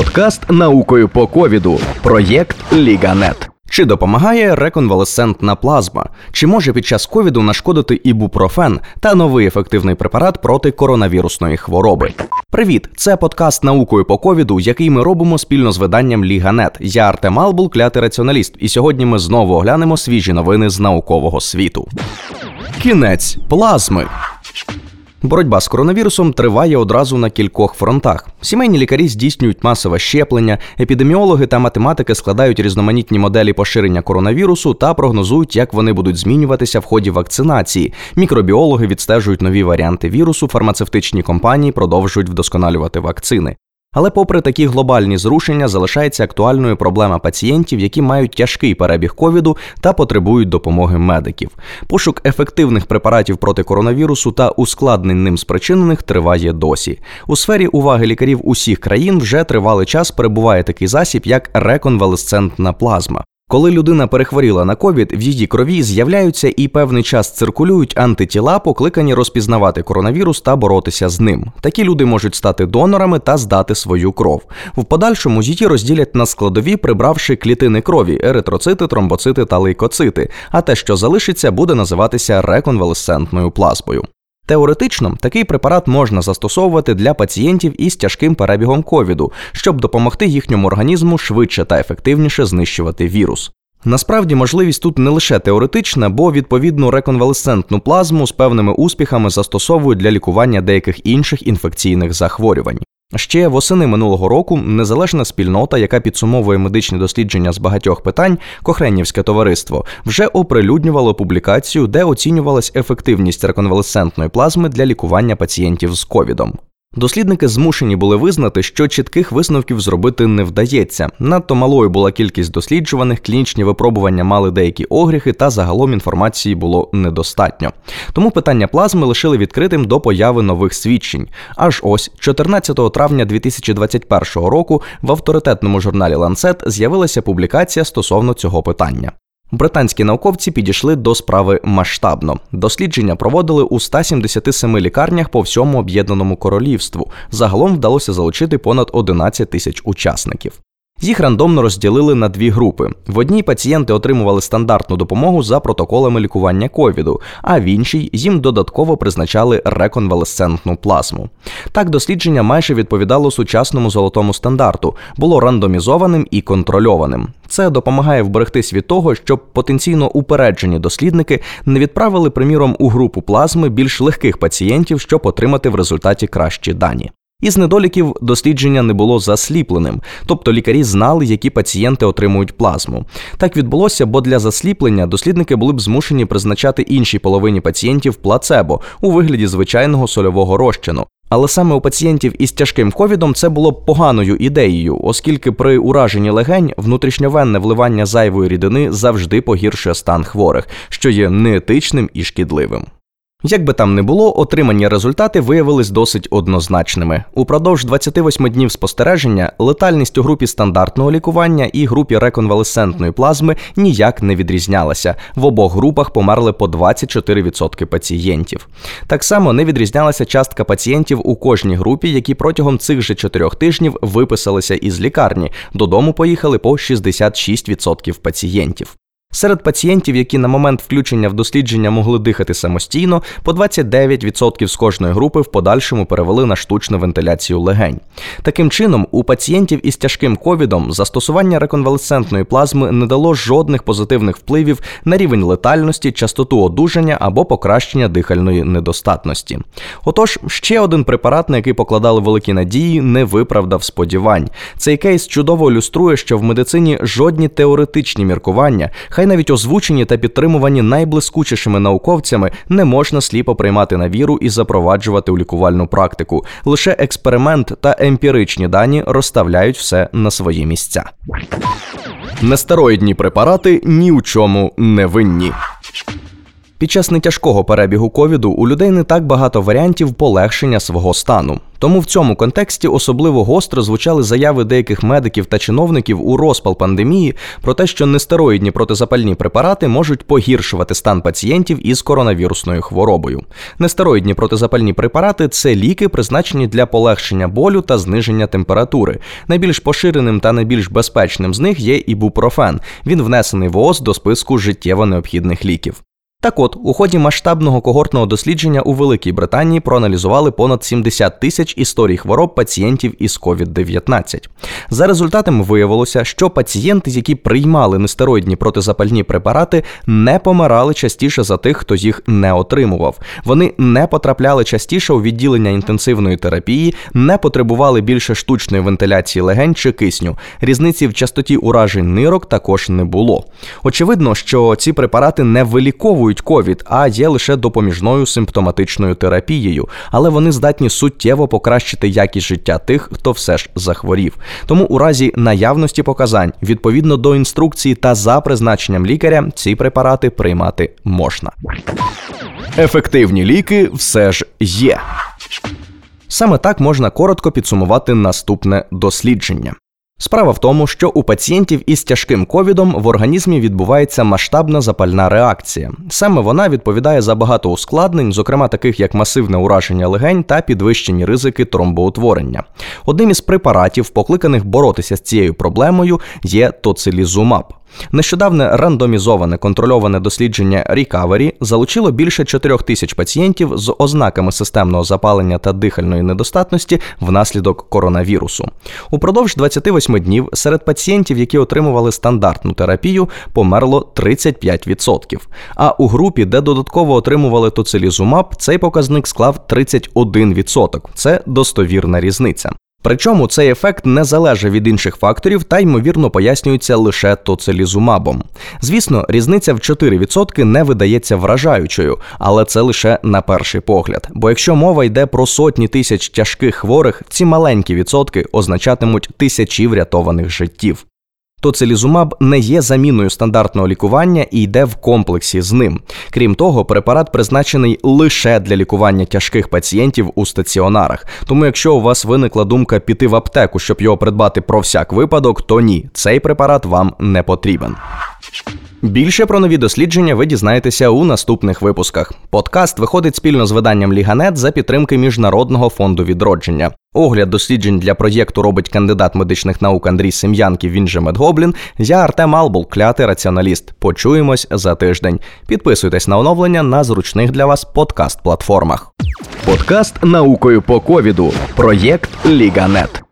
Подкаст наукою по ковіду. Проєкт Ліганет. Чи допомагає реконвалесцентна плазма? Чи може під час ковіду нашкодити ібупрофен та новий ефективний препарат проти коронавірусної хвороби? Привіт! Це подкаст наукою по ковіду, який ми робимо спільно з виданням Ліганет. Я Артем Албул, клятий раціоналіст, і сьогодні ми знову оглянемо свіжі новини з наукового світу. Кінець плазми. Боротьба з коронавірусом триває одразу на кількох фронтах. Сімейні лікарі здійснюють масове щеплення, епідеміологи та математики складають різноманітні моделі поширення коронавірусу та прогнозують, як вони будуть змінюватися в ході вакцинації. Мікробіологи відстежують нові варіанти вірусу, фармацевтичні компанії продовжують вдосконалювати вакцини. Але, попри такі глобальні зрушення, залишається актуальною проблема пацієнтів, які мають тяжкий перебіг ковіду та потребують допомоги медиків. Пошук ефективних препаратів проти коронавірусу та ускладнень ним спричинених триває досі. У сфері уваги лікарів усіх країн вже тривалий час перебуває такий засіб, як реконвалесцентна плазма. Коли людина перехворіла на ковід, в її крові з'являються і певний час циркулюють антитіла, покликані розпізнавати коронавірус та боротися з ним. Такі люди можуть стати донорами та здати свою кров. В подальшому її розділять на складові, прибравши клітини крові, еритроцити, тромбоцити та лейкоцити. А те, що залишиться, буде називатися реконвалесцентною плазмою. Теоретично такий препарат можна застосовувати для пацієнтів із тяжким перебігом ковіду, щоб допомогти їхньому організму швидше та ефективніше знищувати вірус. Насправді можливість тут не лише теоретична, бо відповідну реконвалесцентну плазму з певними успіхами застосовують для лікування деяких інших інфекційних захворювань. Ще восени минулого року незалежна спільнота, яка підсумовує медичні дослідження з багатьох питань, Кохренівське товариство, вже оприлюднювало публікацію, де оцінювалась ефективність реконвалесцентної плазми для лікування пацієнтів з ковідом. Дослідники змушені були визнати, що чітких висновків зробити не вдається. Надто малою була кількість досліджуваних, клінічні випробування мали деякі огріхи, та загалом інформації було недостатньо. Тому питання плазми лишили відкритим до появи нових свідчень. Аж ось 14 травня 2021 року в авторитетному журналі Lancet з'явилася публікація стосовно цього питання. Британські науковці підійшли до справи масштабно. Дослідження проводили у 177 лікарнях по всьому об'єднаному королівству. Загалом вдалося залучити понад 11 тисяч учасників. Їх рандомно розділили на дві групи. В одній пацієнти отримували стандартну допомогу за протоколами лікування ковіду, а в іншій їм додатково призначали реконвалесцентну плазму. Так, дослідження майже відповідало сучасному золотому стандарту, було рандомізованим і контрольованим. Це допомагає вберегтись від того, щоб потенційно упереджені дослідники не відправили, приміром, у групу плазми більш легких пацієнтів, щоб отримати в результаті кращі дані. Із недоліків дослідження не було засліпленим, тобто лікарі знали, які пацієнти отримують плазму. Так відбулося, бо для засліплення дослідники були б змушені призначати іншій половині пацієнтів плацебо у вигляді звичайного сольового розчину. Але саме у пацієнтів із тяжким ковідом це було поганою ідеєю, оскільки при ураженні легень внутрішньовенне вливання зайвої рідини завжди погіршує стан хворих, що є неетичним і шкідливим. Як би там не було, отримані результати виявились досить однозначними. Упродовж 28 днів спостереження летальність у групі стандартного лікування і групі реконвалесцентної плазми ніяк не відрізнялася. В обох групах померли по 24% пацієнтів. Так само не відрізнялася частка пацієнтів у кожній групі, які протягом цих же чотирьох тижнів виписалися із лікарні. Додому поїхали по 66% пацієнтів. Серед пацієнтів, які на момент включення в дослідження могли дихати самостійно, по 29% з кожної групи в подальшому перевели на штучну вентиляцію легень. Таким чином, у пацієнтів із тяжким ковідом застосування реконвалесцентної плазми не дало жодних позитивних впливів на рівень летальності, частоту одужання або покращення дихальної недостатності. Отож, ще один препарат, на який покладали великі надії, не виправдав сподівань. Цей кейс чудово ілюструє, що в медицині жодні теоретичні міркування хай навіть озвучені та підтримувані найблискучішими науковцями, не можна сліпо приймати на віру і запроваджувати у лікувальну практику. Лише експеримент та емпіричні дані розставляють все на свої місця. Нестероїдні препарати ні у чому не винні. Під час нетяжкого перебігу ковіду у людей не так багато варіантів полегшення свого стану. Тому в цьому контексті особливо гостро звучали заяви деяких медиків та чиновників у розпал пандемії про те, що нестероїдні протизапальні препарати можуть погіршувати стан пацієнтів із коронавірусною хворобою. Нестероїдні протизапальні препарати це ліки, призначені для полегшення болю та зниження температури. Найбільш поширеним та найбільш безпечним з них є ібупрофен. Він внесений в ООС до списку життєво необхідних ліків. Так от, у ході масштабного когортного дослідження у Великій Британії проаналізували понад 70 тисяч історій хвороб пацієнтів із COVID-19. За результатами виявилося, що пацієнти, які приймали нестероїдні протизапальні препарати, не помирали частіше за тих, хто їх не отримував. Вони не потрапляли частіше у відділення інтенсивної терапії, не потребували більше штучної вентиляції легень чи кисню. Різниці в частоті уражень нирок також не було. Очевидно, що ці препарати не виліковують лікують ковід, а є лише допоміжною симптоматичною терапією, але вони здатні суттєво покращити якість життя тих, хто все ж захворів. Тому у разі наявності показань відповідно до інструкції та за призначенням лікаря ці препарати приймати можна. Ефективні ліки все ж є. Саме так можна коротко підсумувати наступне дослідження. Справа в тому, що у пацієнтів із тяжким ковідом в організмі відбувається масштабна запальна реакція. Саме вона відповідає за багато ускладнень, зокрема таких як масивне ураження легень та підвищені ризики тромбоутворення. Одним із препаратів, покликаних боротися з цією проблемою, є тоцилізумаб. Нещодавне рандомізоване контрольоване дослідження Recovery залучило більше 4 тисяч пацієнтів з ознаками системного запалення та дихальної недостатності внаслідок коронавірусу. Упродовж 28 днів серед пацієнтів, які отримували стандартну терапію, померло 35%. А у групі, де додатково отримували тоцилізумаб, цей показник склав 31%. Це достовірна різниця. Причому цей ефект не залежить від інших факторів та ймовірно пояснюється лише тоцелізумабом. Звісно, різниця в 4% не видається вражаючою, але це лише на перший погляд. Бо якщо мова йде про сотні тисяч тяжких хворих, ці маленькі відсотки означатимуть тисячі врятованих життів. Тоцилізумаб не є заміною стандартного лікування і йде в комплексі з ним. Крім того, препарат призначений лише для лікування тяжких пацієнтів у стаціонарах. Тому, якщо у вас виникла думка піти в аптеку, щоб його придбати про всяк випадок, то ні, цей препарат вам не потрібен. Більше про нові дослідження ви дізнаєтеся у наступних випусках. Подкаст виходить спільно з виданням Ліганет за підтримки Міжнародного фонду відродження. Огляд досліджень для проєкту робить кандидат медичних наук Андрій Сем'янків, він же Медгоблін. Я Артем Албул, клятий раціоналіст. Почуємось за тиждень. Підписуйтесь на оновлення на зручних для вас подкаст-платформах. Подкаст наукою по ковіду. Проєкт Ліганет.